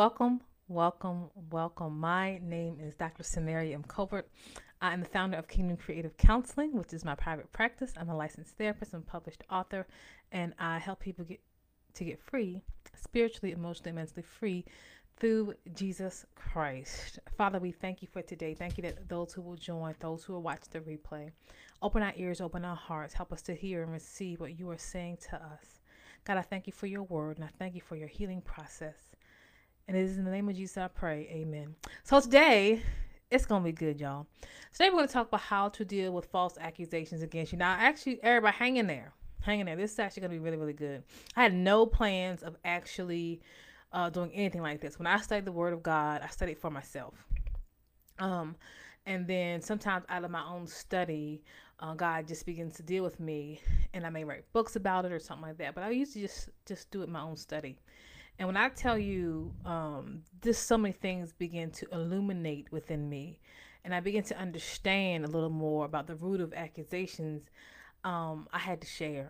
Welcome, welcome, welcome. My name is Dr. Samaria M. Colbert. I am the founder of Kingdom Creative Counseling, which is my private practice. I'm a licensed therapist and published author, and I help people get to get free, spiritually, emotionally, mentally free through Jesus Christ. Father, we thank you for today. Thank you that those who will join, those who will watch the replay, open our ears, open our hearts, help us to hear and receive what you are saying to us. God, I thank you for your word and I thank you for your healing process. And it is in the name of Jesus I pray. Amen. So today, it's gonna be good, y'all. Today we're gonna talk about how to deal with false accusations against you. Now, actually, everybody, hang in there, hang in there. This is actually gonna be really, really good. I had no plans of actually uh, doing anything like this. When I study the Word of God, I study for myself. Um, and then sometimes out of my own study, uh, God just begins to deal with me, and I may write books about it or something like that. But I used to just just do it my own study. And when I tell you, um, just so many things begin to illuminate within me, and I begin to understand a little more about the root of accusations, um, I had to share.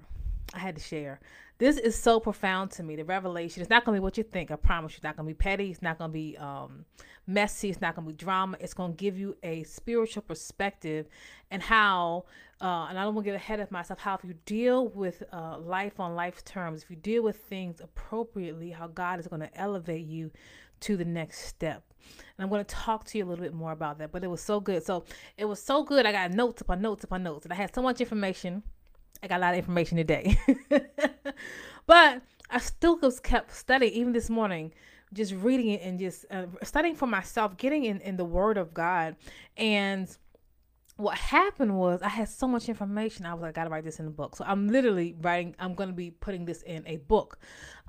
I had to share. This is so profound to me. The revelation. It's not going to be what you think. I promise you. It's not going to be petty. It's not going to be um, messy. It's not going to be drama. It's going to give you a spiritual perspective and how, uh, and I don't want to get ahead of myself, how if you deal with uh, life on life terms, if you deal with things appropriately, how God is going to elevate you to the next step. And I'm going to talk to you a little bit more about that. But it was so good. So it was so good. I got notes upon notes upon notes. And I had so much information I got a lot of information today. but I still kept studying, even this morning, just reading it and just uh, studying for myself, getting in, in the Word of God. And what happened was I had so much information. I was like, I gotta write this in a book. So I'm literally writing. I'm gonna be putting this in a book.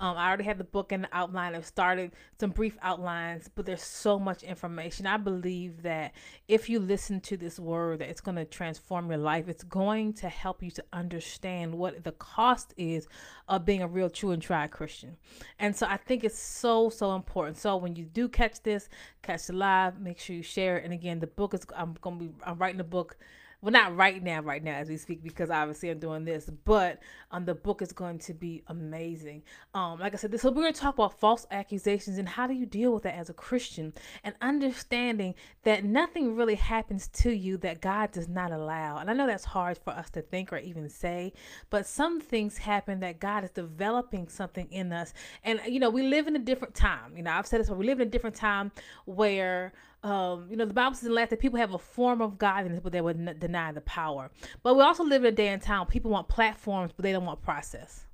Um, I already had the book and the outline. I've started some brief outlines, but there's so much information. I believe that if you listen to this word, that it's gonna transform your life. It's going to help you to understand what the cost is of being a real, true, and tried Christian. And so I think it's so so important. So when you do catch this, catch the live, make sure you share it. And again, the book is. I'm gonna be. I'm writing book book well not right now right now as we speak because obviously i'm doing this but um the book is going to be amazing. Um like i said this so we're going to talk about false accusations and how do you deal with that as a christian and understanding that nothing really happens to you that god does not allow. And i know that's hard for us to think or even say but some things happen that god is developing something in us. And you know we live in a different time. You know i've said this but we live in a different time where um, you know, the Bible says in last that people have a form of godliness, but they would deny the power. But we also live in a day and time people want platforms, but they don't want process.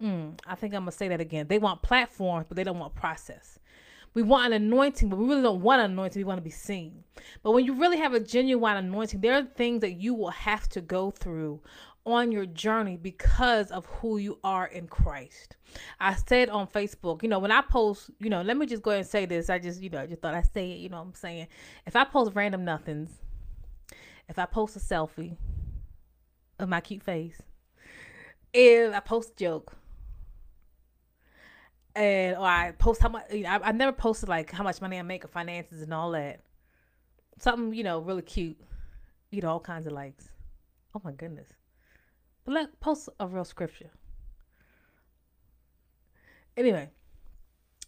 Mm, I think I'm gonna say that again. They want platforms, but they don't want process. We want an anointing, but we really don't want an anointing. We want to be seen. But when you really have a genuine anointing, there are things that you will have to go through on your journey because of who you are in Christ. I said on Facebook, you know, when I post, you know, let me just go ahead and say this. I just, you know, I just thought I'd say it, you know what I'm saying? If I post random nothings, if I post a selfie of my cute face, if I post a joke, and or I post how much, you know, I, I never posted like how much money I make or finances and all that. Something, you know, really cute, you know, all kinds of likes. Oh my goodness. But let post a real scripture. Anyway,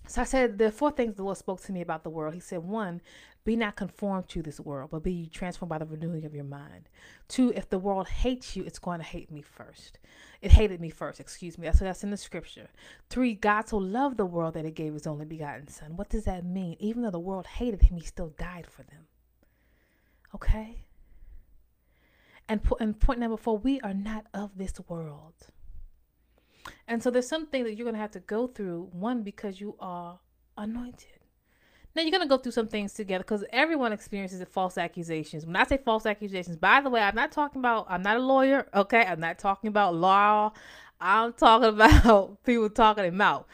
so I said the four things the Lord spoke to me about the world. He said, one, be not conformed to this world, but be transformed by the renewing of your mind. Two, if the world hates you, it's going to hate me first. It hated me first, excuse me. That's that's in the scripture. Three, God so loved the world that he gave his only begotten son. What does that mean? Even though the world hated him, he still died for them. Okay? And, po- and point number four, we are not of this world. And so there's something that you're going to have to go through, one, because you are anointed. Now you're to go through some things together because everyone experiences false accusations. When I say false accusations, by the way, I'm not talking about, I'm not a lawyer, okay? I'm not talking about law. I'm talking about people talking them out.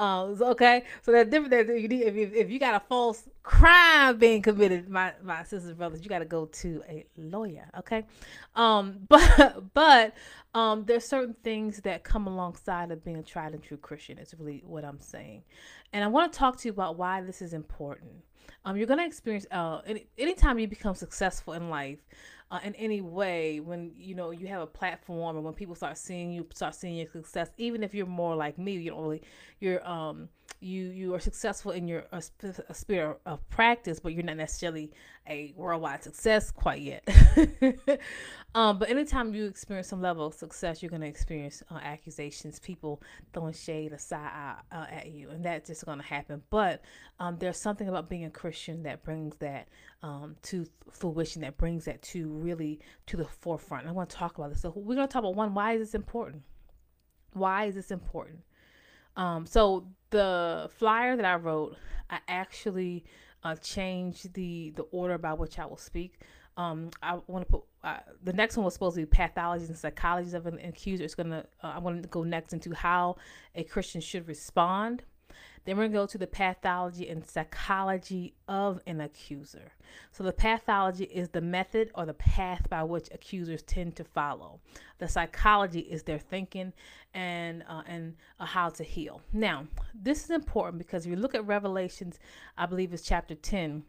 Um, okay, so that's different. That you need, if, you, if you got a false crime being committed, my my sisters brothers, you got to go to a lawyer. Okay, um, but but um, there's certain things that come alongside of being a tried and true Christian. Is really what I'm saying, and I want to talk to you about why this is important. Um, you're gonna experience uh, any, anytime you become successful in life uh, in any way when you know you have a platform and when people start seeing you start seeing your success even if you're more like me you don't really you're um you you are successful in your a, a spirit of practice, but you're not necessarily a worldwide success quite yet. um, but anytime you experience some level of success, you're going to experience uh, accusations, people throwing shade aside uh, at you, and that's just going to happen. But um, there's something about being a Christian that brings that um, to fruition, that brings that to really to the forefront. I want to talk about this. So we're going to talk about one. Why is this important? Why is this important? Um, so the flyer that I wrote, I actually uh, change the the order by which I will speak. Um, I want to put uh, the next one was supposed to be pathologies and psychologies of an accuser. It's gonna uh, I want to go next into how a Christian should respond then we're going to go to the pathology and psychology of an accuser. So, the pathology is the method or the path by which accusers tend to follow. The psychology is their thinking and uh, and uh, how to heal. Now, this is important because if you look at Revelations, I believe it's chapter 10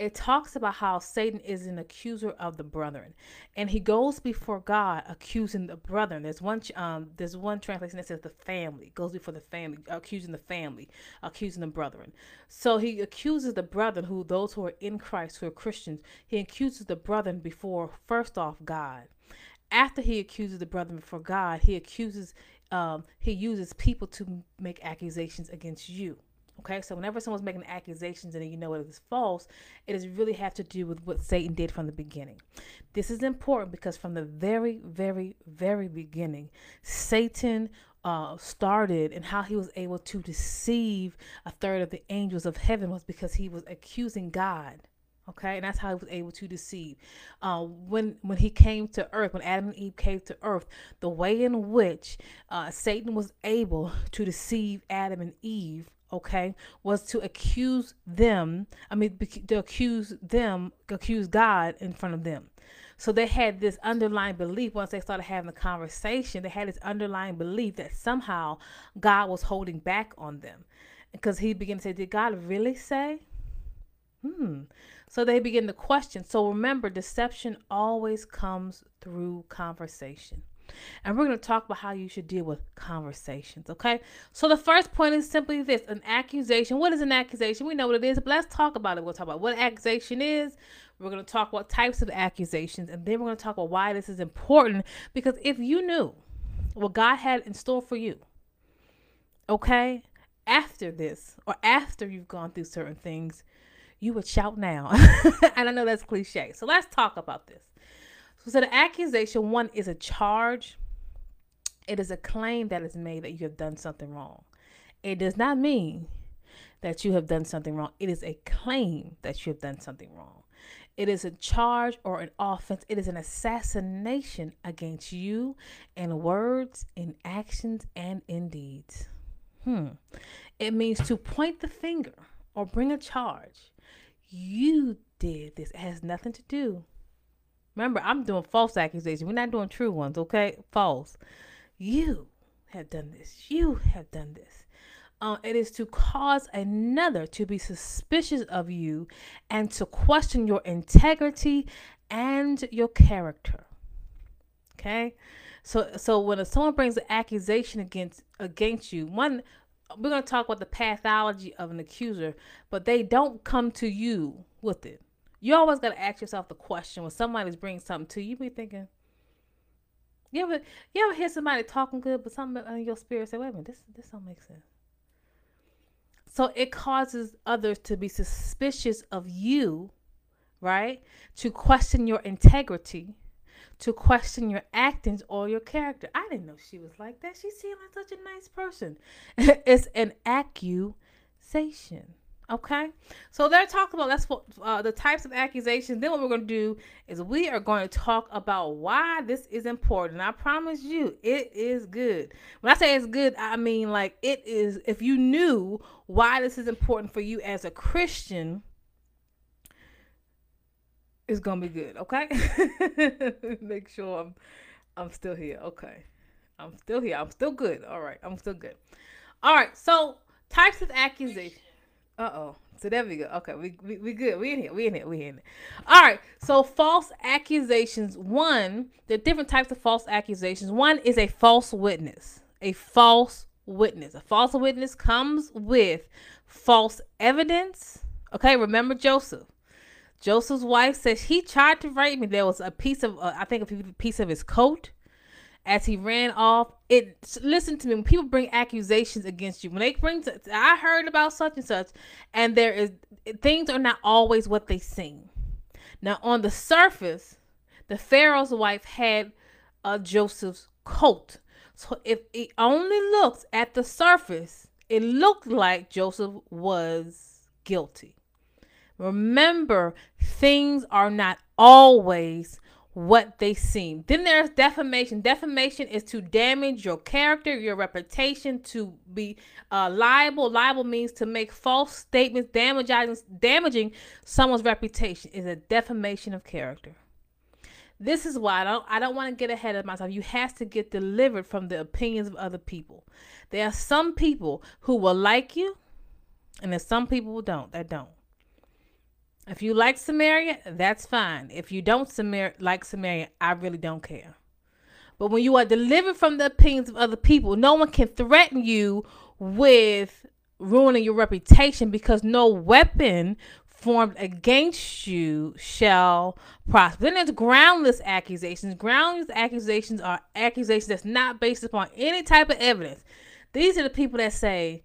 it talks about how Satan is an accuser of the brethren, and he goes before God accusing the brethren. There's one um there's one translation that says the family goes before the family, accusing the family, accusing the brethren. So he accuses the brethren, who those who are in Christ, who are Christians. He accuses the brethren before first off God. After he accuses the brethren before God, he accuses um, he uses people to make accusations against you. Okay, so whenever someone's making accusations and you know it is false, it does really have to do with what Satan did from the beginning. This is important because from the very, very, very beginning, Satan uh, started and how he was able to deceive a third of the angels of heaven was because he was accusing God. Okay, and that's how he was able to deceive. Uh, when when he came to earth, when Adam and Eve came to earth, the way in which uh, Satan was able to deceive Adam and Eve okay, was to accuse them, I mean, to accuse them, accuse God in front of them. So they had this underlying belief once they started having the conversation, they had this underlying belief that somehow God was holding back on them. Because he began to say, Did God really say? Hmm. So they begin to question. So remember, deception always comes through conversation. And we're going to talk about how you should deal with conversations, okay? So the first point is simply this an accusation. What is an accusation? We know what it is, but let's talk about it. We'll talk about what accusation is. We're going to talk about types of accusations, and then we're going to talk about why this is important. Because if you knew what God had in store for you, okay, after this or after you've gone through certain things, you would shout now. and I know that's cliche. So let's talk about this. So, so the accusation one is a charge. It is a claim that is made that you have done something wrong. It does not mean that you have done something wrong. It is a claim that you have done something wrong. It is a charge or an offense. It is an assassination against you in words, in actions, and in deeds. Hmm. It means to point the finger or bring a charge. You did this. It has nothing to do Remember, I'm doing false accusations. We're not doing true ones, okay? False. You have done this. You have done this. Uh, it is to cause another to be suspicious of you and to question your integrity and your character. Okay, so so when someone brings an accusation against against you, one we're going to talk about the pathology of an accuser, but they don't come to you with it. You always got to ask yourself the question when somebody's bringing something to you, you be thinking, you ever, you ever hear somebody talking good, but something in your spirit say, wait a minute, this, this don't make sense. So it causes others to be suspicious of you, right? To question your integrity, to question your actions or your character. I didn't know she was like that. She seemed like such a nice person. it's an accusation. Okay, so they're talking about that's what uh, the types of accusations. Then what we're going to do is we are going to talk about why this is important. I promise you, it is good. When I say it's good, I mean like it is. If you knew why this is important for you as a Christian, it's gonna be good. Okay, make sure I'm I'm still here. Okay, I'm still here. I'm still good. All right, I'm still good. All right, so types of accusations. Uh oh. So there we go. Okay, we, we we good. We in here. We in here. We in here. All right. So false accusations. One, there are different types of false accusations. One is a false witness. A false witness. A false witness comes with false evidence. Okay, remember Joseph. Joseph's wife says he tried to rape me. There was a piece of, uh, I think, a piece of his coat as he ran off. It listen to me. When people bring accusations against you, when they bring, to, I heard about such and such, and there is things are not always what they seem. Now, on the surface, the Pharaoh's wife had uh, Joseph's coat. So if it only looks at the surface, it looked like Joseph was guilty. Remember, things are not always what they seem. Then there's defamation. Defamation is to damage your character, your reputation, to be uh, liable. Liable means to make false statements, damaging damaging someone's reputation. Is a defamation of character. This is why I don't I don't want to get ahead of myself. You have to get delivered from the opinions of other people. There are some people who will like you, and there's some people who don't that don't. If you like Samaria, that's fine. If you don't Samar- like Samaria, I really don't care. But when you are delivered from the opinions of other people, no one can threaten you with ruining your reputation because no weapon formed against you shall prosper. Then there's groundless accusations. Groundless accusations are accusations that's not based upon any type of evidence. These are the people that say,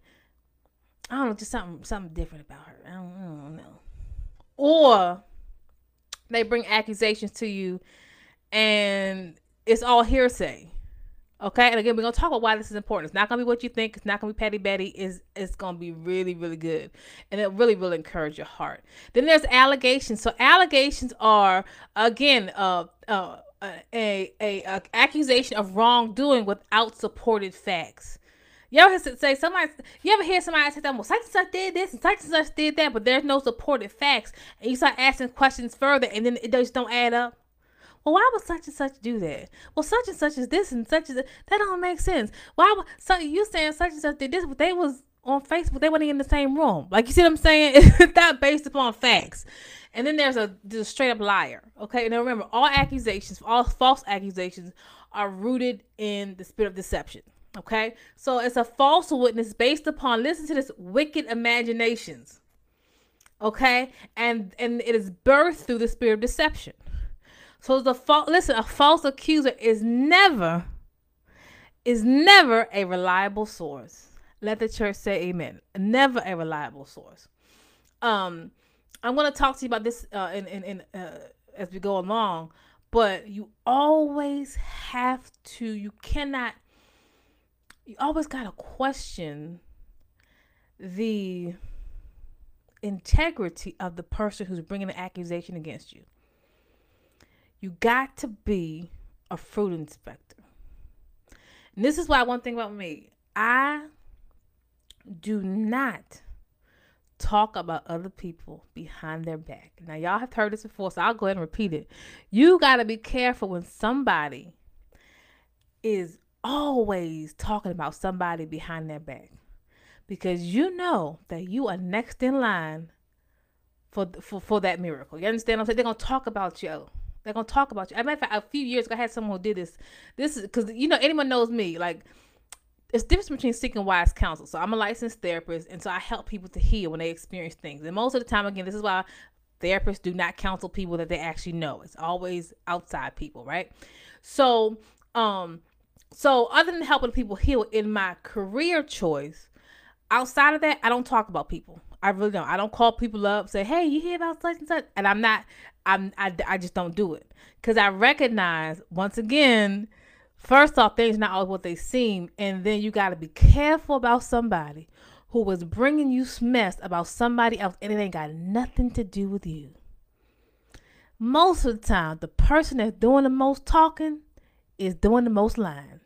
I don't know, just something something different about her. I don't, I don't know. Or they bring accusations to you and it's all hearsay. Okay, and again, we're gonna talk about why this is important. It's not gonna be what you think. It's not gonna be petty Betty. Is it's gonna be really, really good, and it really will encourage your heart. Then there's allegations. So allegations are again, uh, uh, a, a, a accusation of wrongdoing without supported facts. You ever say somebody? You ever hear somebody say that? Well, such and such did this and such and such did that, but there's no supported facts, and you start asking questions further, and then it just don't add up well, why would such and such do that? Well, such and such is this and such as that. That don't make sense. Why would so you saying such and such did this, but they was on Facebook, they weren't in the same room. Like you see what I'm saying? It's not based upon facts. And then there's a, there's a straight up liar. Okay. Now remember, all accusations, all false accusations are rooted in the spirit of deception. Okay. So it's a false witness based upon listen to this wicked imaginations. Okay. And and it is birthed through the spirit of deception. So the false listen, a false accuser is never is never a reliable source. Let the church say amen. Never a reliable source. Um I'm going to talk to you about this uh in in, in uh, as we go along, but you always have to you cannot you always got to question the integrity of the person who's bringing the accusation against you. You got to be a fruit inspector. And this is why one thing about me, I do not talk about other people behind their back. Now, y'all have heard this before, so I'll go ahead and repeat it. You got to be careful when somebody is always talking about somebody behind their back because you know that you are next in line for for, for that miracle. You understand? I'm saying they're gonna talk about you. They're gonna talk about you. Of fact, a few years ago, I had someone who did this. This is because you know anyone knows me. Like it's difference between seeking wise counsel. So I'm a licensed therapist, and so I help people to heal when they experience things. And most of the time, again, this is why therapists do not counsel people that they actually know. It's always outside people, right? So, um, so other than helping people heal in my career choice, outside of that, I don't talk about people. I really don't. I don't call people up, say, "Hey, you hear about such and such," and I'm not. I'm. I, I just don't do it because I recognize once again. First off, things not always what they seem, and then you got to be careful about somebody who was bringing you mess about somebody else, and it ain't got nothing to do with you. Most of the time, the person that's doing the most talking is doing the most lying.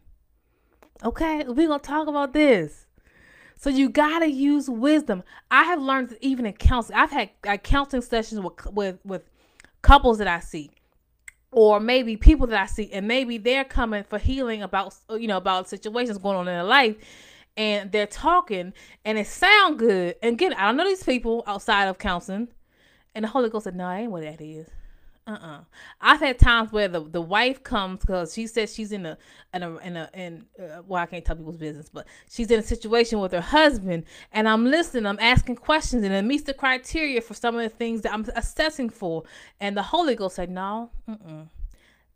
Okay, we're gonna talk about this. So you gotta use wisdom. I have learned even in counseling. I've had uh, counseling sessions with with with couples that I see, or maybe people that I see, and maybe they're coming for healing about you know about situations going on in their life, and they're talking, and it sound good. And again, I don't know these people outside of counseling, and the Holy Ghost said, "No, I ain't what that is. Uh-uh. I've had times where the, the wife comes because she says she's in a in a in a in uh, well I can't tell people's business, but she's in a situation with her husband, and I'm listening, I'm asking questions, and it meets the criteria for some of the things that I'm assessing for, and the Holy Ghost said no, mm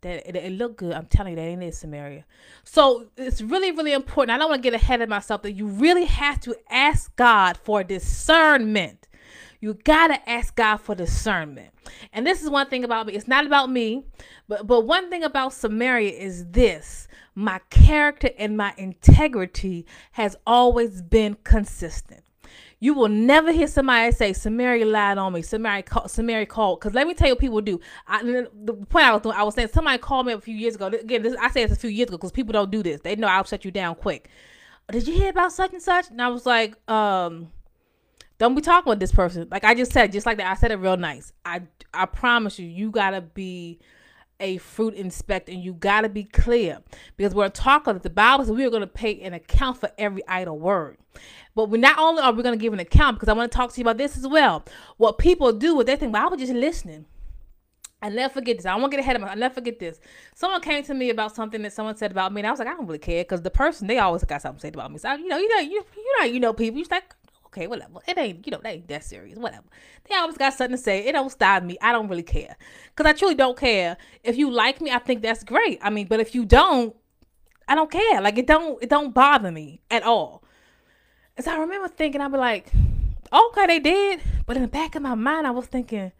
that it, it looked good. I'm telling you that ain't it, Samaria. So it's really really important. I don't want to get ahead of myself that you really have to ask God for discernment you gotta ask God for discernment. And this is one thing about me. It's not about me, but but one thing about Samaria is this: my character and my integrity has always been consistent. You will never hear somebody say Samaria lied on me. Samaria called. Samaria called. Because let me tell you, what people do. I, the point I was doing, I was saying somebody called me a few years ago. Again, this, I said it's a few years ago because people don't do this. They know I'll shut you down quick. Did you hear about such and such? And I was like, um, don't be talking with this person. Like I just said, just like that. I said it real nice. I I promise you, you gotta be a fruit inspector and you gotta be clear because we're talking. The Bible says we are gonna pay an account for every idle word. But we not only are we gonna give an account because I want to talk to you about this as well. What people do is they think, well, I was just listening. I never forget this. I won't get ahead of myself. I never forget this. Someone came to me about something that someone said about me, and I was like, I don't really care because the person they always got something to say about me. So you know, you know, you you know, you know people. You like, okay, whatever. It ain't, you know, they ain't that serious. Whatever. They always got something to say. It don't stop me. I don't really care. Because I truly don't care. If you like me, I think that's great. I mean, but if you don't, I don't care. Like it don't it don't bother me at all. So I remember thinking, I'd be like, okay, they did. But in the back of my mind, I was thinking,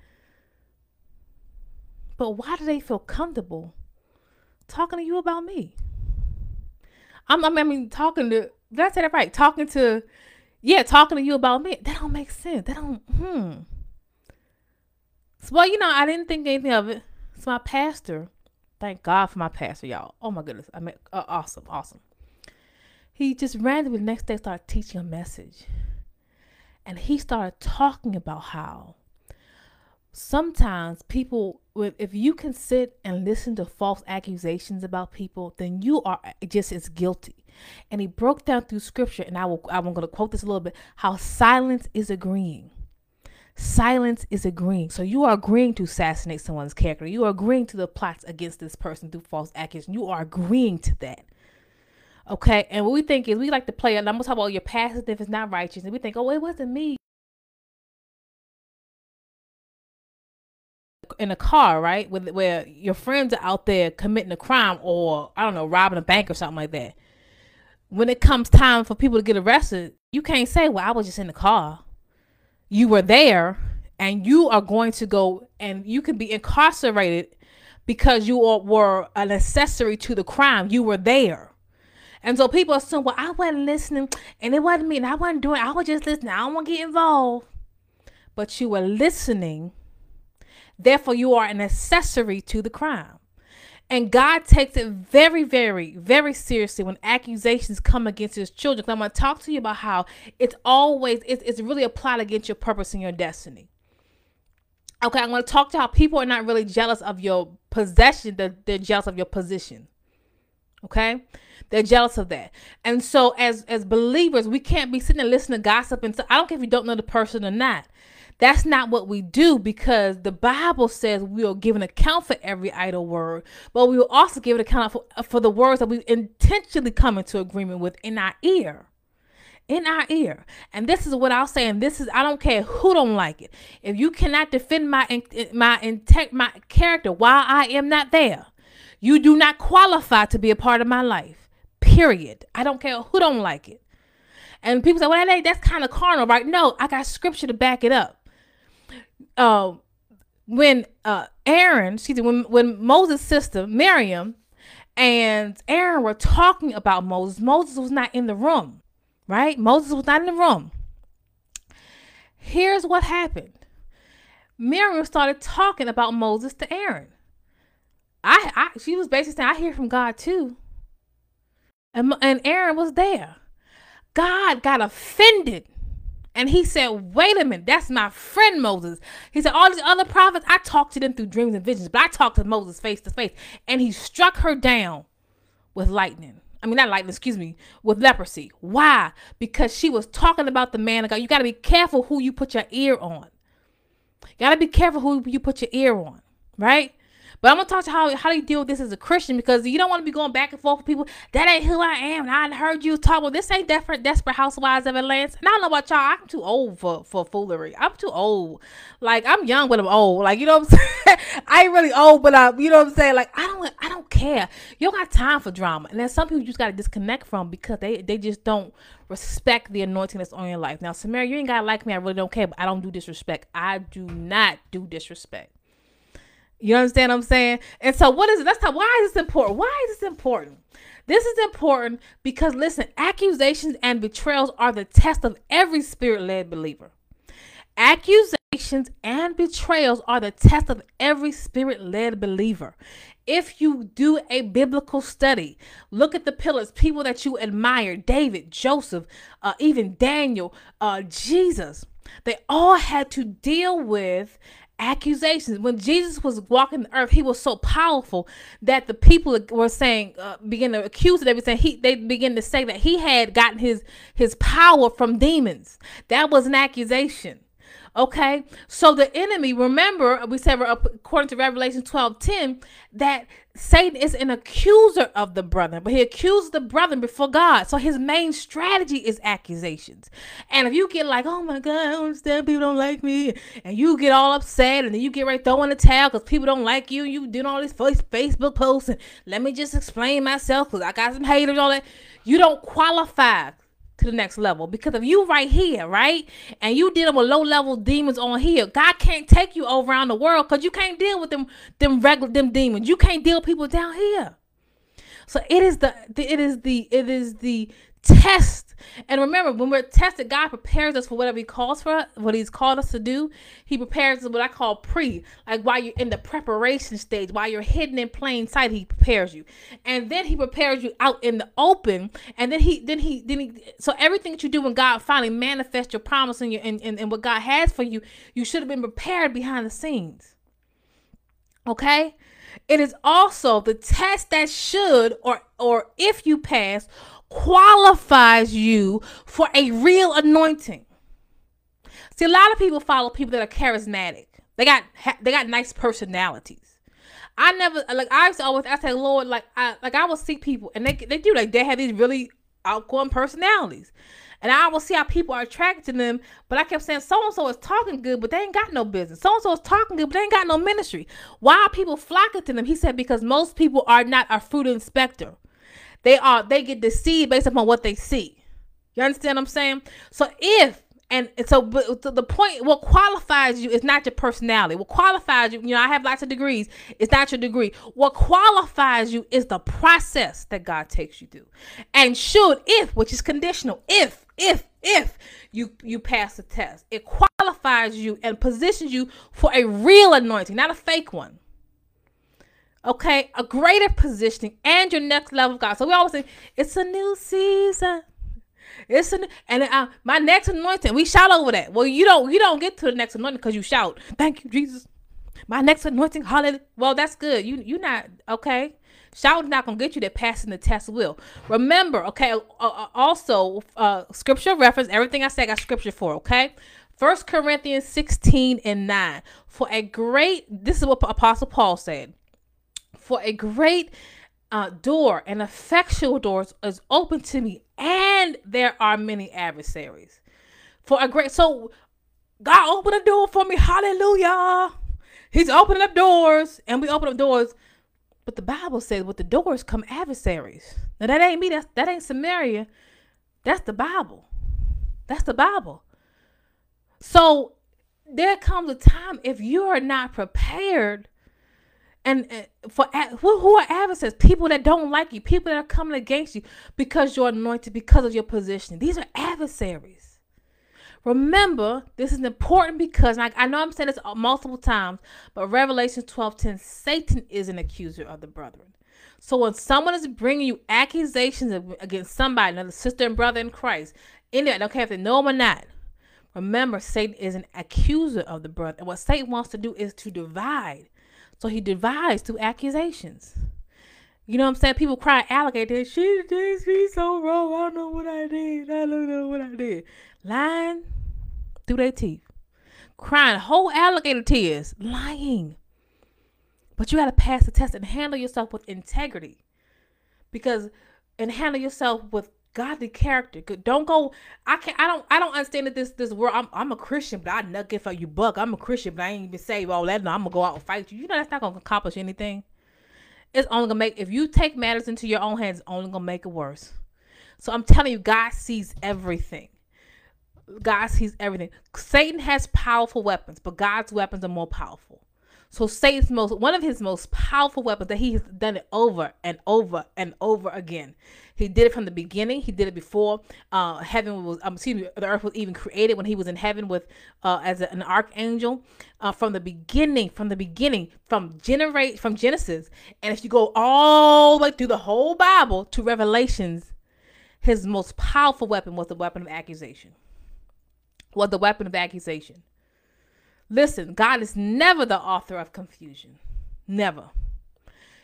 but why do they feel comfortable talking to you about me? I'm, I mean, talking to, did I say that right? Talking to yeah, talking to you about me, that don't make sense. That don't, hmm. So, well, you know, I didn't think anything of it. It's my pastor. Thank God for my pastor, y'all. Oh my goodness. I mean, uh, awesome, awesome. He just randomly the next day started teaching a message. And he started talking about how sometimes people if you can sit and listen to false accusations about people then you are just as guilty and he broke down through scripture and i will i'm going to quote this a little bit how silence is agreeing. Silence is agreeing. So you are agreeing to assassinate someone's character. You are agreeing to the plots against this person through false accusations. You are agreeing to that. Okay? And what we think is we like to play and i'm going to talk about your past if it's not righteous and we think oh it wasn't me. In a car, right? With where your friends are out there committing a crime or I don't know, robbing a bank or something like that. When it comes time for people to get arrested, you can't say, "Well, I was just in the car." You were there, and you are going to go and you can be incarcerated because you were an accessory to the crime. You were there. And so people assume, well, I wasn't listening and it wasn't me and I wasn't doing I was just listening. I don't want to get involved. But you were listening Therefore, you are an accessory to the crime. And God takes it very, very, very seriously when accusations come against his children. I'm going to talk to you about how it's always, it's, it's really a plot against your purpose and your destiny. Okay, I'm going to talk to how people are not really jealous of your possession, they're, they're jealous of your position. Okay? They're jealous of that. And so as as believers, we can't be sitting and listening to gossip and so I don't care if you don't know the person or not. That's not what we do because the Bible says we will give an account for every idle word, but we will also give an account for, for the words that we intentionally come into agreement with in our ear. In our ear. And this is what I'll say, and this is I don't care who don't like it. If you cannot defend my my intect my character while I am not there, you do not qualify to be a part of my life. Period. I don't care who don't like it. And people say, well, that, that's kind of carnal, right? No, I got scripture to back it up uh, when uh, Aaron, excuse me, when, when Moses' sister Miriam and Aaron were talking about Moses, Moses was not in the room, right? Moses was not in the room. Here's what happened Miriam started talking about Moses to Aaron. I, I she was basically saying, I hear from God too. And, and Aaron was there. God got offended and he said, Wait a minute, that's my friend Moses. He said, All these other prophets, I talked to them through dreams and visions, but I talked to Moses face to face. And he struck her down with lightning. I mean, not lightning, excuse me, with leprosy. Why? Because she was talking about the man of God. You got to be careful who you put your ear on. You got to be careful who you put your ear on. right? But I'm gonna talk to how how do you deal with this as a Christian because you don't want to be going back and forth with people. That ain't who I am. And I heard you talk. Well, this ain't desperate desperate housewives of Atlanta. And I don't know about y'all. I'm too old for for foolery. I'm too old. Like I'm young, but I'm old. Like you know what I'm saying. I ain't really old, but I'm you know what I'm saying. Like I don't I don't care. You don't got time for drama. And then some people you just gotta disconnect from because they they just don't respect the anointing that's on your life. Now, Samaria, you ain't gotta like me. I really don't care. But I don't do disrespect. I do not do disrespect. You understand what I'm saying? And so, what is it? Talk. Why is this important? Why is this important? This is important because, listen, accusations and betrayals are the test of every spirit led believer. Accusations and betrayals are the test of every spirit led believer. If you do a biblical study, look at the pillars, people that you admire David, Joseph, uh, even Daniel, uh, Jesus. They all had to deal with accusations. When Jesus was walking the earth, he was so powerful that the people were saying, uh, begin to accuse. They were saying he, they begin to say that he had gotten his his power from demons. That was an accusation. Okay, so the enemy, remember, we said according to Revelation 12 10, that Satan is an accuser of the brother, but he accuses the brother before God. So his main strategy is accusations. And if you get like, oh my God, I don't understand, people don't like me, and you get all upset, and then you get right throwing the towel because people don't like you, you doing all these Facebook posts, and let me just explain myself because I got some haters, all that. You don't qualify to the next level. Because if you right here, right, and you dealing with low level demons on here, God can't take you around the world because you can't deal with them them regular them demons. You can't deal with people down here. So it is the it is the it is the test. And remember, when we're tested, God prepares us for whatever He calls for us, what He's called us to do. He prepares us what I call pre, like while you're in the preparation stage, while you're hidden in plain sight, He prepares you, and then He prepares you out in the open. And then He, then He, then He. So everything that you do when God finally manifests your promise and your and, and, and what God has for you, you should have been prepared behind the scenes. Okay. It is also the test that should or or if you pass qualifies you for a real anointing. See, a lot of people follow people that are charismatic. They got they got nice personalities. I never like I used to always I say, Lord, like I like I will see people and they they do like they have these really outgoing personalities. And I will see how people are attracted to them. But I kept saying, so and so is talking good, but they ain't got no business. So and so is talking good, but they ain't got no ministry. Why are people flocking to them? He said, because most people are not a fruit inspector. They are they get deceived based upon what they see. You understand what I'm saying? So if and so the point what qualifies you is not your personality. What qualifies you, you know, I have lots of degrees. It's not your degree. What qualifies you is the process that God takes you through. And should if, which is conditional, if if if you you pass the test, it qualifies you and positions you for a real anointing, not a fake one okay, a greater positioning and your next level of God. So we always say, it's a new season. It's a new, and uh, my next anointing. We shout over that. Well, you don't you don't get to the next anointing because you shout, "Thank you, Jesus." My next anointing, hallelujah. Well, that's good. You you not okay. Shouting not gonna get you that passing the test will. Remember, okay. Uh, uh, also, uh, scripture reference. Everything I say, I got scripture for. Okay. First Corinthians 16 and 9. For a great, this is what Apostle Paul said for a great uh, door, an effectual door is open to me, and there are many adversaries. For a great, so God opened a door for me. Hallelujah. He's opening up doors, and we open up doors. But the Bible says, with the doors come adversaries. Now that ain't me. That's that ain't Samaria. That's the Bible. That's the Bible. So there comes a time if you are not prepared and uh, for who, who are adversaries? People that don't like you people that are coming against you because you're anointed because of your position these are adversaries. Remember this is important because I, I know i'm saying this uh, multiple times but revelation 12 10 satan is an accuser of the brethren. So when someone is bringing you accusations against somebody another sister and brother in christ in there care if they know them or not remember satan is an accuser of the brother and what satan wants to do is to divide so he devised through accusations. You know what I'm saying? People cry alligator. She did me so wrong. I don't know what I did. I don't know what I did. Lying through their teeth. Crying whole alligator tears. Lying. But you got to pass the test and handle yourself with integrity. Because and handle yourself with godly character. Don't go. I can't. I don't. I don't understand that this this world. I'm I'm a Christian, but I nugget for you buck. I'm a Christian, but I ain't even saved all that. No, I'm gonna go out and fight you. You know that's not gonna accomplish anything. It's only gonna make if you take matters into your own hands. It's only gonna make it worse. So I'm telling you, God sees everything. God sees everything. Satan has powerful weapons, but God's weapons are more powerful. So Satan's most one of his most powerful weapons that he has done it over and over and over again. He did it from the beginning. He did it before uh, heaven was, um, excuse me, the earth was even created when he was in heaven with uh, as an archangel. Uh, from the beginning, from the beginning, from generate from Genesis, and if you go all the way through the whole Bible to Revelations, his most powerful weapon was the weapon of accusation. Was the weapon of accusation. Listen, God is never the author of confusion. Never.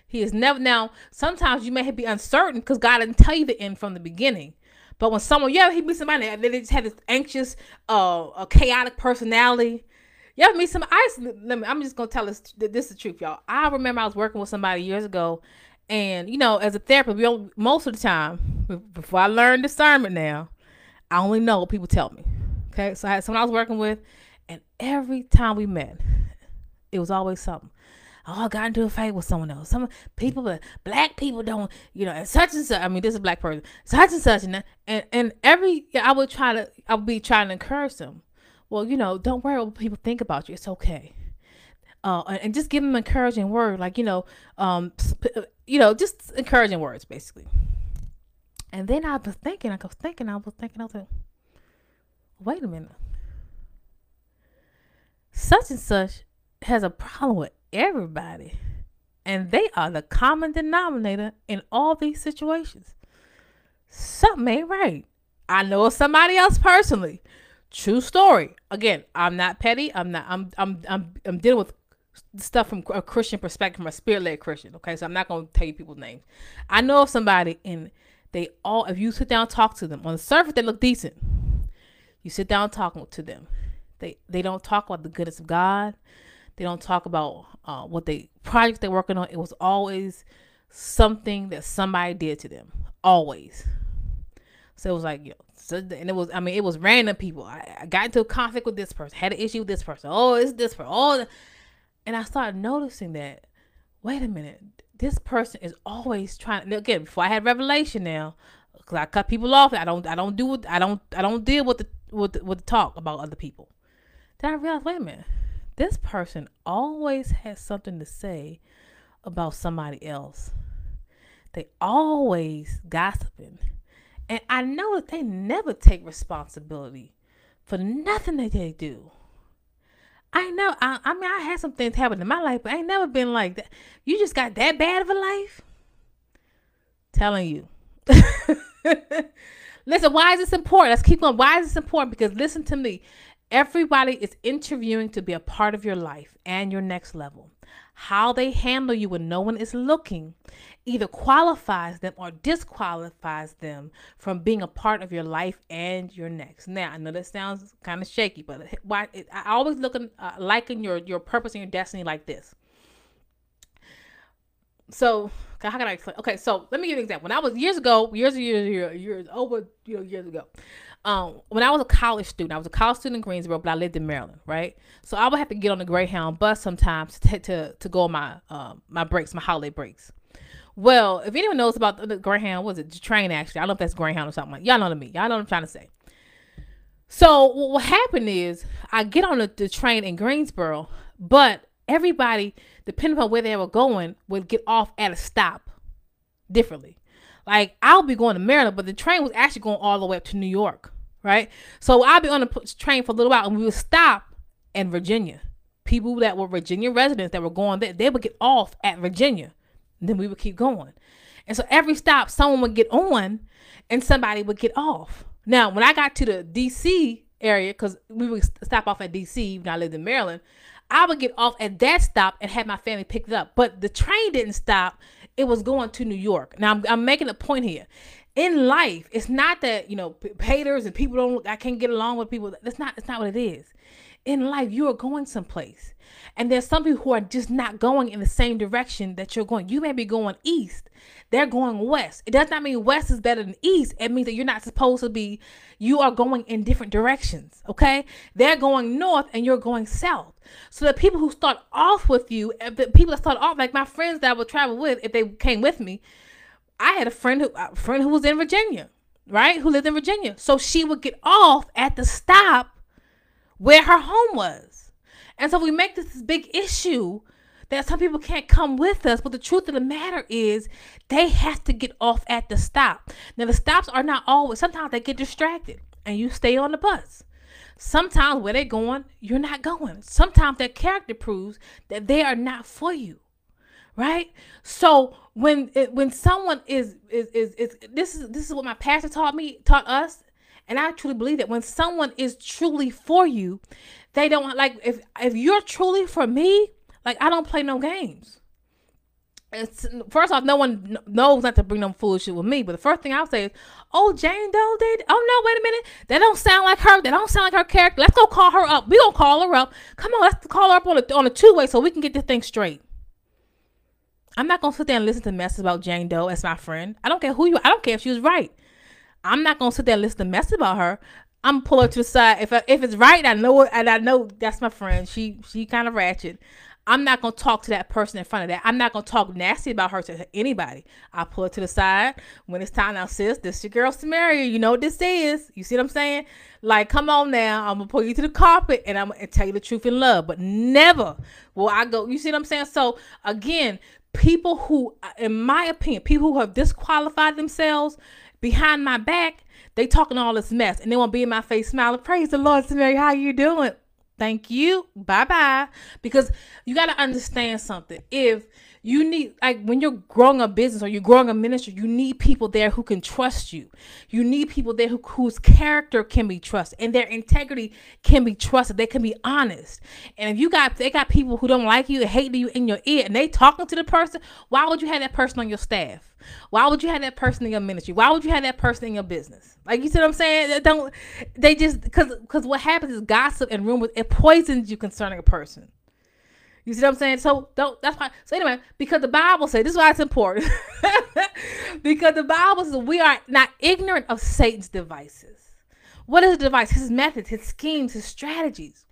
He is never. Now, sometimes you may be uncertain because God didn't tell you the end from the beginning. But when someone, yeah, he meet somebody that they just have this anxious, uh, a chaotic personality. You ever meet some? I let me. I'm just gonna tell this. That this is the truth, y'all. I remember I was working with somebody years ago, and you know, as a therapist, we don't, most of the time, before I learned discernment, now I only know what people tell me. Okay, so I had someone I was working with, and every time we met, it was always something. Oh, I got into a fight with someone else. Some people, but black people don't, you know, and such and such. I mean, this is a black person, such and such, and and, and every I would try to, I would be trying to encourage them. Well, you know, don't worry what people think about you. It's okay. Uh, and just give them encouraging word, like you know, um, you know, just encouraging words, basically. And then I was thinking, I was thinking, I was thinking, I was like, wait a minute such and such has a problem with everybody. And they are the common denominator in all these situations. Something ain't right. I know of somebody else personally. True story. Again, I'm not petty. I'm not. I'm. I'm. I'm. I'm dealing with stuff from a Christian perspective, from a spirit-led Christian. Okay, so I'm not to tell you people's names. I know of somebody, and they all. If you sit down, and talk to them on the surface, they look decent. You sit down, talking to them, they they don't talk about the goodness of God. They don't talk about uh, what they projects they're working on. It was always something that somebody did to them. Always. So it was like, you know, so, and it was, I mean, it was random people. I, I, got into a conflict with this person, had an issue with this person. Oh, it's this person. Oh, and I started noticing that, wait a minute, this person is always trying. Again, before I had revelation now, because I cut people off. I don't, I don't do. I don't, I don't deal with the with the, with the talk about other people. Then I realized, wait a minute, this person always has something to say about somebody else. They always gossiping. And I know that they never take responsibility for nothing that they do. I know. I, I mean, I had some things happen in my life, but I ain't never been like that. You just got that bad of a life? Telling you. listen, why is this important? Let's keep going. Why is this important? Because listen to me. Everybody is interviewing to be a part of your life and your next level. How they handle you when no one is looking either qualifies them or disqualifies them from being a part of your life and your next. Now, I know that sounds kind of shaky, but why I always look at uh, liken your your purpose and your destiny like this. So, how can I explain? Okay, so let me give you an example. When I was years ago, years, years, years, years over, you know, years ago, um, when I was a college student, I was a college student in Greensboro, but I lived in Maryland, right? So I would have to get on the Greyhound bus sometimes to to, to go on my um, my breaks, my holiday breaks. Well, if anyone knows about the Greyhound, was it the train actually? I don't know if that's Greyhound or something like. Y'all know what I mean. Y'all know what I'm trying to say. So what happened is I get on the, the train in Greensboro, but everybody, depending on where they were going, would get off at a stop differently. Like I'll be going to Maryland, but the train was actually going all the way up to New York, right? So I'll be on the train for a little while, and we would stop in Virginia. People that were Virginia residents that were going there, they would get off at Virginia. then we would keep going. And so every stop, someone would get on and somebody would get off. Now, when I got to the DC area, because we would stop off at DC when I lived in Maryland, I would get off at that stop and have my family picked up. But the train didn't stop it was going to New York. Now I'm, I'm making a point here. In life, it's not that you know haters and people don't. I can't get along with people. That's not. That's not what it is. In life you are going someplace. And there's some people who are just not going in the same direction that you're going. You may be going east, they're going west. It does not mean west is better than east. It means that you're not supposed to be, you are going in different directions. Okay. They're going north and you're going south. So the people who start off with you, eh, the people that start off, like my friends that I would travel with, if they came with me, I had a friend who a friend who was in Virginia, right? Who lived in Virginia. So she would get off at the stop where her home was. And so we make this, big issue that some people can't come with us. But the truth of the matter is, they have to get off at the stop. Now, the stops are not always, sometimes they get distracted and you stay on the bus. Sometimes where they're going, you're not going. Sometimes their character proves that they are not for you. Right? So when when someone is, is is is this is this is what my pastor taught me, taught us, and I truly believe that when someone is truly for you, they don't like if if you're truly for me, like I don't play no games. It's first off, no one knows not to bring no foolishness with me. But the first thing I'll say is, "Oh, Jane Doe did. Oh no, wait a minute. That don't sound like her. That don't sound like her character. Let's go call her up. We gonna call her up. Come on, let's call her up on a on a two way so we can get this thing straight." I'm not gonna sit there and listen to mess about Jane Doe as my friend. I don't care who you. I don't care if she was right. I'm not gonna sit there and listen to mess about her. I'm pull her to the side. If I, if it's right, I know it, and I know that's my friend. She she kind of ratchet. I'm not gonna talk to that person in front of that. I'm not gonna talk nasty about her to anybody. I pull her to the side when it's time now, sis. This your girl Samaria. You know what this is. You see what I'm saying? Like, come on now. I'm gonna pull you to the carpet and I'm gonna tell you the truth in love. But never will I go. You see what I'm saying? So again, people who, in my opinion, people who have disqualified themselves behind my back, they talking all this mess and they want to be in my face smiling. Praise the Lord, Samaria. How you doing? Thank you. Bye bye. Because you got to understand something. If you need, like, when you're growing a business or you're growing a ministry, you need people there who can trust you. You need people there who, whose character can be trusted and their integrity can be trusted. They can be honest. And if you got, they got people who don't like you, hate you in your ear, and they talking to the person, why would you have that person on your staff? Why would you have that person in your ministry? Why would you have that person in your business? Like you see what I'm saying? They don't they just because because what happens is gossip and rumors it poisons you concerning a person. You see what I'm saying? So don't that's why so anyway, because the Bible says this is why it's important. because the Bible says we are not ignorant of Satan's devices. What is a device? His methods, his schemes, his strategies.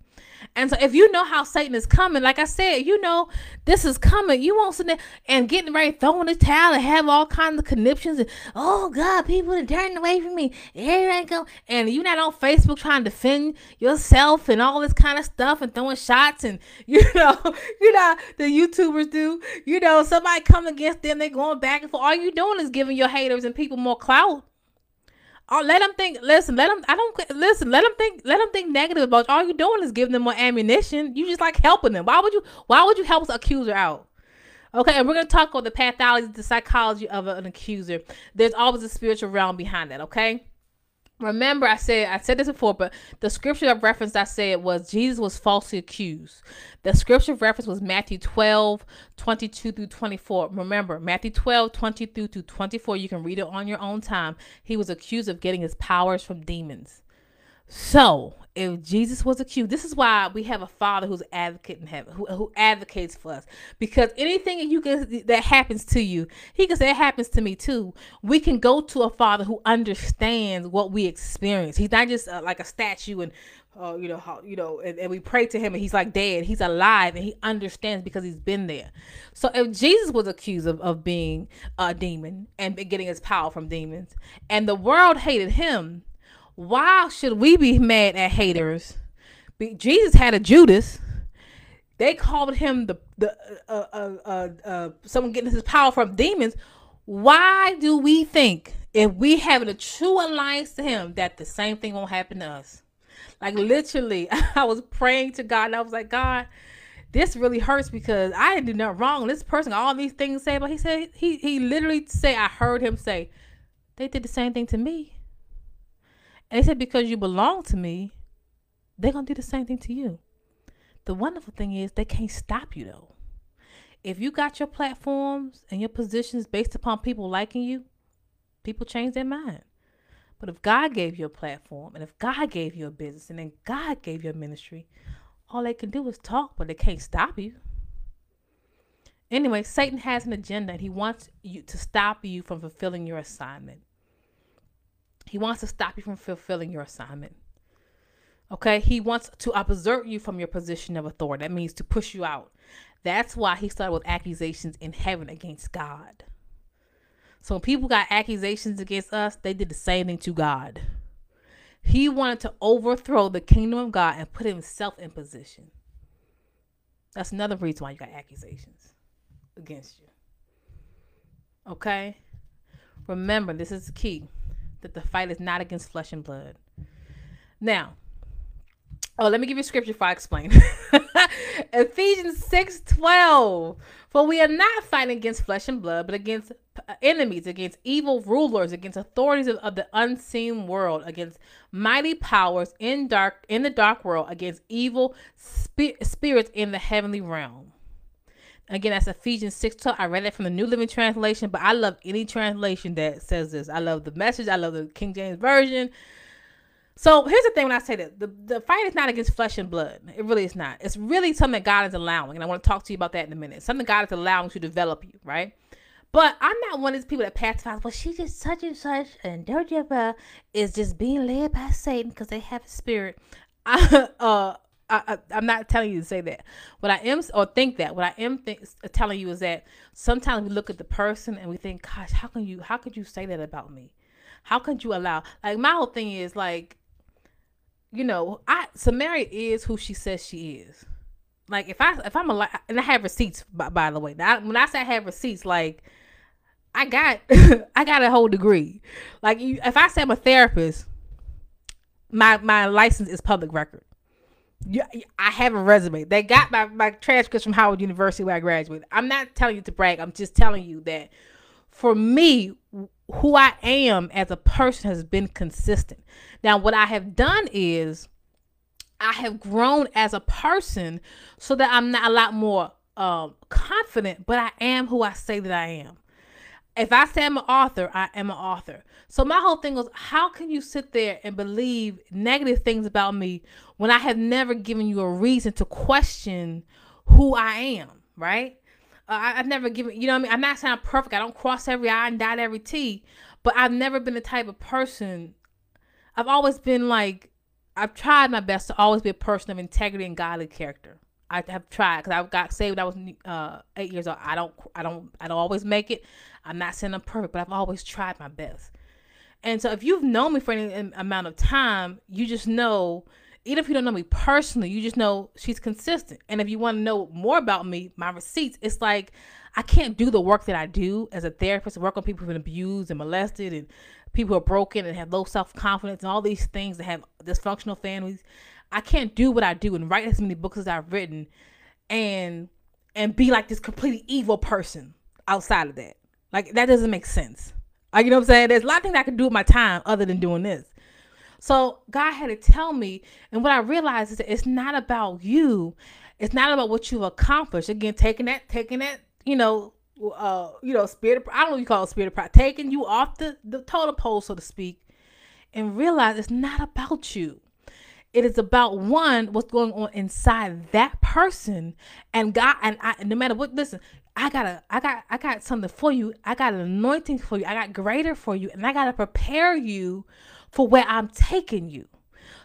And so if you know how Satan is coming, like I said, you know this is coming. You won't sit there and getting ready, throwing the towel and have all kinds of conniptions and oh God, people are turning away from me. I go. And you're not on Facebook trying to defend yourself and all this kind of stuff and throwing shots and you know, you know the YouTubers do. You know, somebody come against them, they're going back and forth. All you doing is giving your haters and people more clout. Oh, let them think. Listen, let them. I don't listen. Let them think. Let them think negative about. You. All you're doing is giving them more ammunition. You just like helping them. Why would you? Why would you help an accuser out? Okay, and we're gonna talk about the pathology, the psychology of an accuser. There's always a spiritual realm behind that. Okay. Remember, I said I said this before, but the scripture of reference I said was Jesus was falsely accused. The scripture of reference was Matthew 12, 22 through 24. Remember, Matthew 12, 22 through 24. You can read it on your own time. He was accused of getting his powers from demons. So, if Jesus was accused, this is why we have a Father who's advocate in heaven, who, who advocates for us. Because anything you can that happens to you, He can say it happens to me too. We can go to a Father who understands what we experience. He's not just uh, like a statue and uh, you know how you know and, and, we pray to him and he's like dead he's alive and he understands because he's been there so if jesus was accused of, of being a demon and getting his power from demons and the world hated him why should we be mad at haters? Be, Jesus had a Judas. They called him the the uh, uh, uh, uh, someone getting his power from demons. Why do we think if we having a true alliance to him that the same thing won't happen to us? Like literally, I was praying to God and I was like, God, this really hurts because I didn't do nothing wrong. This person, all these things say, but he said he he literally say I heard him say, they did the same thing to me. And they said, because you belong to me, they're going to do the same thing to you. The wonderful thing is, they can't stop you though. If you got your platforms and your positions based upon people liking you, people change their mind. But if God gave you a platform and if God gave you a business and then God gave you a ministry, all they can do is talk, but they can't stop you. Anyway, Satan has an agenda and he wants you to stop you from fulfilling your assignment. He wants to stop you from fulfilling your assignment. Okay, he wants to observe you from your position of authority. That means to push you out. That's why he started with accusations in heaven against God. So when people got accusations against us, they did the same thing to God. He wanted to overthrow the kingdom of God and put himself in position. That's another reason why you got accusations against you. Okay? Remember, this is the key that the fight is not against flesh and blood. Now, Oh, let me give you scripture before I explain. Ephesians 6 12. For we are not fighting against flesh and blood, but against enemies, against evil rulers, against authorities of, of, the unseen world, against mighty powers in dark in the dark world, against evil spi- spirits in the heavenly realm. Again, that's Ephesians 6 12. I read it from the New Living Translation, but I love any translation that says this. I love the message. I love the King James Version. So here's the thing when I say that the, the fight is not against flesh and blood. It really is not. It's really something that God is allowing. And I want to talk to you about that in a minute. Something God is allowing to develop you, right? But I'm not one of these people that pacifies, well, she's just such and such, and Doja is just being led by Satan because they have a spirit. I, uh, I, am not telling you to say that. What I am, or think that, what I am th- telling you is that sometimes we look at the person and we think, gosh, how can you, how could you say that about me? How could you allow, like, my whole thing is like, you know, I Samaria is who she says she is. Like if I if I'm a and I have receipts by, by the way. Now, when I say I have receipts, like I got I got a whole degree. Like you, if I say I'm a therapist, my my license is public record. Yeah, I have a resume. They got my, my transcripts from Howard University where I graduated. I'm not telling you to brag. I'm just telling you that for me, who I am as a person has been consistent. Now, what I have done is I have grown as a person so that I'm not a lot more um, confident, but I am who I say that I am. If I say I'm an author, I am an author. So my whole thing was, how can you sit there and believe negative things about me when I have never given you a reason to question who I am, right? Uh, I, have never given, you know what I mean? I'm not saying I'm perfect. I don't cross every I and dot every T, but I've never been the type of person. I've always been like, I've tried my best to always be a person of integrity and godly character. I have tried because I got saved I was uh, eight years old. I don't, I don't, I don't always make it. I'm not saying I'm perfect, but I've always tried my best. And so, if you've known me for any amount of time, you just know even if you don't know me personally, you just know she's consistent. And if you want to know more about me, my receipts, it's like I can't do the work that I do as a therapist, work on people who've been abused and molested and people who are broken and have low self confidence and all these things that have dysfunctional families. I can't do what I do and write as many books as I've written and and be like this completely evil person outside of that. Like that doesn't make sense. Like you know what I'm saying? There's a lot of things I can do with my time other than doing this. So God had to tell me, and what I realized is that it's not about you. It's not about what you've accomplished. Again, taking that, taking that, you know, uh, you know, spirit. Of, I don't know what you call it, spirit of pride, taking you off the the total pole, so to speak, and realize it's not about you. It is about one what's going on inside that person, and God. And I, no matter what, listen, I got a, I got, I got something for you. I got an anointing for you. I got greater for you, and I got to prepare you for where I'm taking you.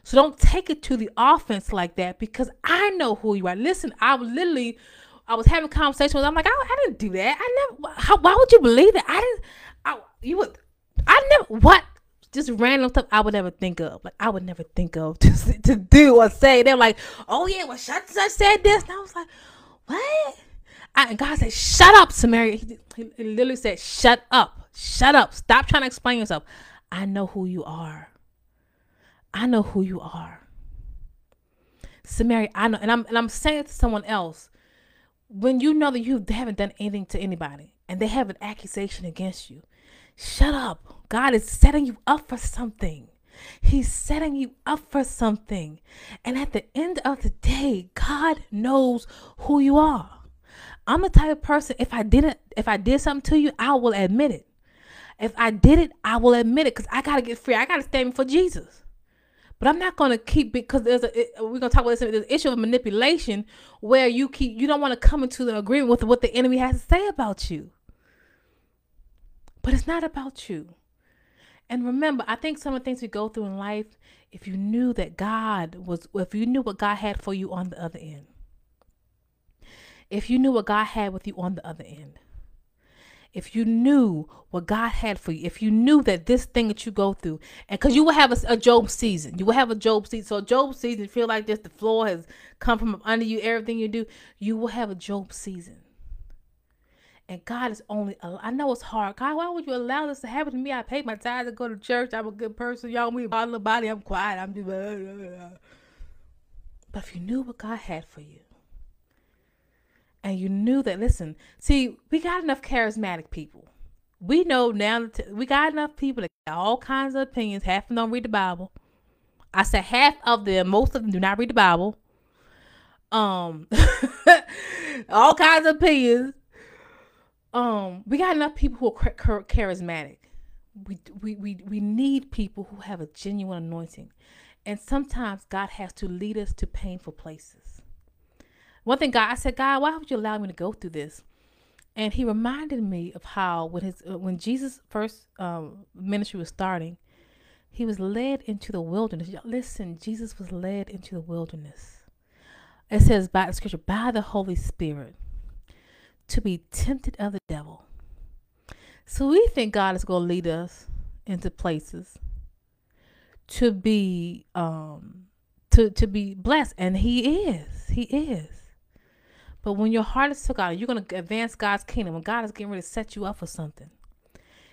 So don't take it to the offense like that because I know who you are. Listen, I was literally, I was having conversation with. I'm like, I, I didn't do that. I never. How, why would you believe that? I didn't. I, you would. I never. What? Just random stuff I would never think of. Like I would never think of to to do or say. They're like, oh yeah, well, such such said this, and I was like, what? I, and God said, shut up, Samaria. He, he, he literally said, shut up, shut up, stop trying to explain yourself. I know who you are. I know who you are. Samaria, I know, and I'm and I'm saying it to someone else. When you know that you haven't done anything to anybody and they have an accusation against you, shut up. God is setting you up for something. He's setting you up for something. And at the end of the day, God knows who you are. I'm the type of person if I didn't if I did something to you, I will admit it. If I did it, I will admit it because I got to get free. I got to stand for Jesus. But I'm not gonna keep because there's a we're gonna talk about this. Issue of manipulation where you keep you don't want to come into the agreement with what the enemy has to say about you. But it's not about you. And remember, I think some of the things we go through in life, if you knew that God was, if you knew what God had for you on the other end, if you knew what God had with you on the other end, if you knew what God had for you, if you knew that this thing that you go through, and because you will have a, a, Job season, you will have a Job season. So Job season, feel like just the floor has come from under you, everything you do, you will have a Job season. And God is only, I know it's hard. God, why would you allow this to happen to me? I pay my tithes to go to church. I'm a good person. Y'all, me, bottle of body. I'm quiet. I'm just, but if you knew what God had for you, and you knew that, listen, see, we got enough charismatic people. We know now, we got enough people that got all kinds of opinions. Half of them don't read the Bible. I said half of them, most of them do not read the Bible. Um, all kinds of opinions um we got enough people who are charismatic. We, we we we need people who have a genuine anointing. And sometimes god has to lead us to painful places. One thing god i said god why would you allow me to go through this? And he reminded me of how when his uh, when jesus first um, ministry was starting he was led into the wilderness. Listen jesus was led into the wilderness. It says by the scripture by the holy spirit to be tempted of the devil. So we think God is going to lead us into places to be um to to be blessed and he is. He is. But when your heart is to God, you're going to advance God's kingdom. When God is getting ready to set you up for something,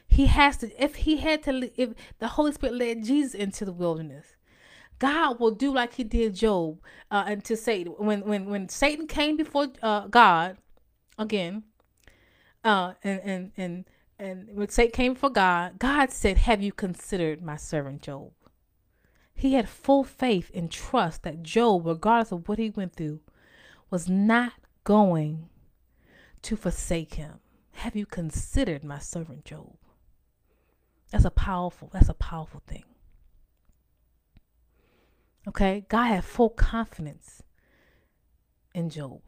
He has to. If He had to, if the Holy Spirit led Jesus into the wilderness, God will do like He did Job, uh, and to say when when when Satan came before uh, God again. Uh, and and and and when Satan came for God, God said, "Have you considered my servant Job?" He had full faith and trust that Job, regardless of what he went through, was not going to forsake him. Have you considered my servant Job? That's a powerful, that's a powerful thing. Okay? God had full confidence in Job.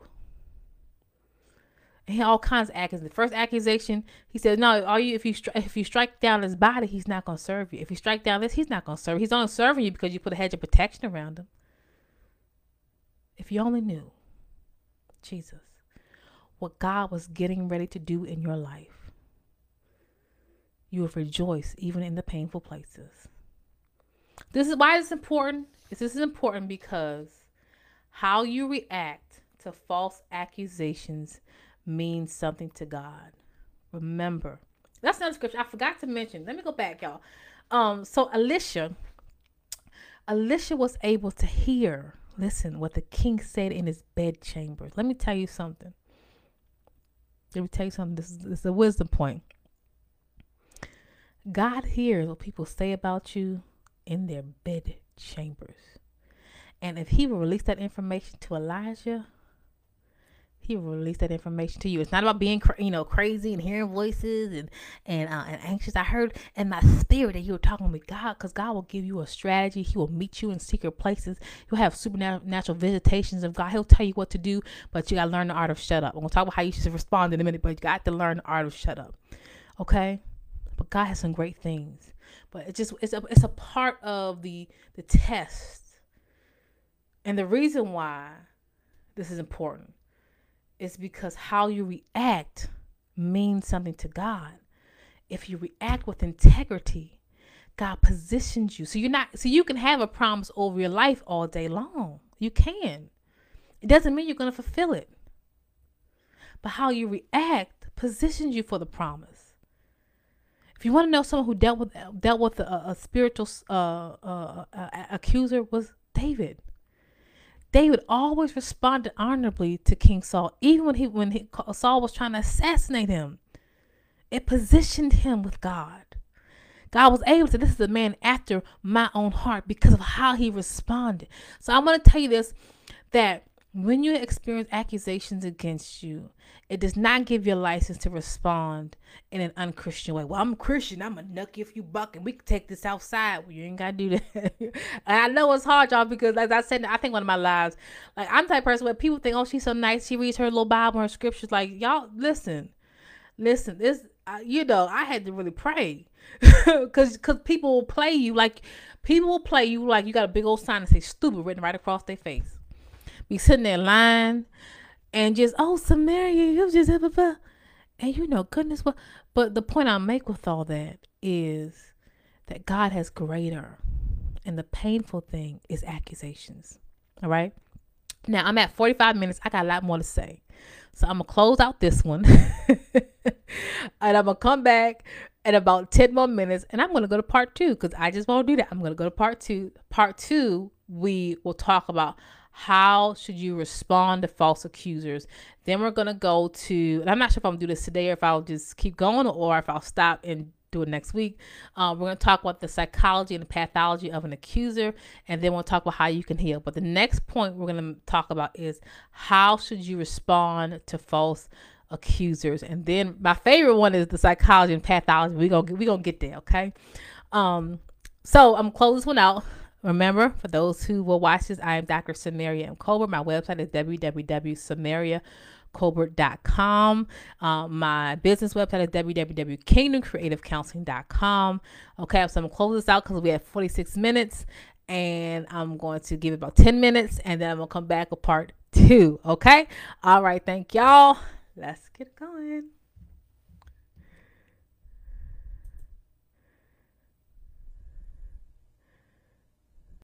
And he all kinds of accusations. The first accusation, he said, "No, all you? If you stri- if you strike down his body, he's not going to serve you. If you strike down this, he's not going to serve. He's only serving you because you put a hedge of protection around him. If you only knew, Jesus, what God was getting ready to do in your life, you would rejoice even in the painful places. This is why it's important. This is important because how you react to false accusations means something to God. Remember, that's another scripture I forgot to mention. Let me go back, y'all. Um, so Elisha, Elisha was able to hear, listen, what the king said in his bedchamber. Let me tell you something. Let me tell you something. This is, this is a wisdom point. God hears what people say about you in their bed chambers. And if he will release that information to Elijah, he will release that information to you. It's not about being, cra- you know, crazy and hearing voices and and uh, and anxious. I heard in my spirit that you were talking with God, because God will give you a strategy. He will meet you in secret places. You'll have supernatural visitations of God. He'll tell you what to do, but you gotta learn the art of shut up. I'm gonna talk about how you should respond in a minute, but you got to learn the art of shut up. Okay, but God has some great things. But it's just it's a it's a part of the the test, and the reason why this is important is because how you react means something to God. If you react with integrity, God positions you. So you're not so you can have a promise over your life all day long. You can. It doesn't mean you're going to fulfill it. But how you react positions you for the promise. If you want to know someone who dealt with dealt with a, a spiritual uh, uh, uh, accuser was David. David always responded honorably to King Saul, even when he when he, Saul was trying to assassinate him. It positioned him with God. God was able to. This is a man after my own heart because of how he responded. So I want to tell you this: that when you experience accusations against you, it does not give you a license to respond in an unchristian way. Well, I'm a Christian. I'm a nucky if you buck, and we can take this outside. Well, you ain't gotta do that. and I know it's hard, y'all, because as I said, I think one of my lives, like I'm type person where people think, oh, she's so nice. She reads her little Bible, her scriptures. Like y'all, listen, listen. This, uh, you know, I had to really pray, cause, cause people will play you like people will play you like you got a big old sign that say "stupid" written right across their face be sitting there lying and just, oh, Samaria, you just, blah, blah. and you know, goodness, what? But the point I make with all that is that God has greater. And the painful thing is accusations. All right. Now I'm at 45 minutes. I got a lot more to say. So I'm going to close out this one. and I'm going to come back in about 10 more minutes and I'm going to go to part two because I just won't do that. I'm going to go to part two. Part two, we will talk about how should you respond to false accusers? Then we're going to go to, I'm not sure if I'm going to do this today or if I'll just keep going or if I'll stop and do it next week. Uh, we're going to talk about the psychology and the pathology of an accuser, and then we'll talk about how you can heal. But the next point we're going to talk about is how should you respond to false accusers? And then my favorite one is the psychology and pathology. We're going we gonna get there, okay? Um, so I'm close this one out. Remember, for those who will watch this, I am Dr. Samaria M. Colbert. My website is www.samariacolbert.com. Uh, my business website is www.kingdomcreativecounseling.com. Okay, so I'm going to close this out because we have 46 minutes and I'm going to give it about 10 minutes and then I'm going to come back with part two. Okay, all right, thank y'all. Let's get going.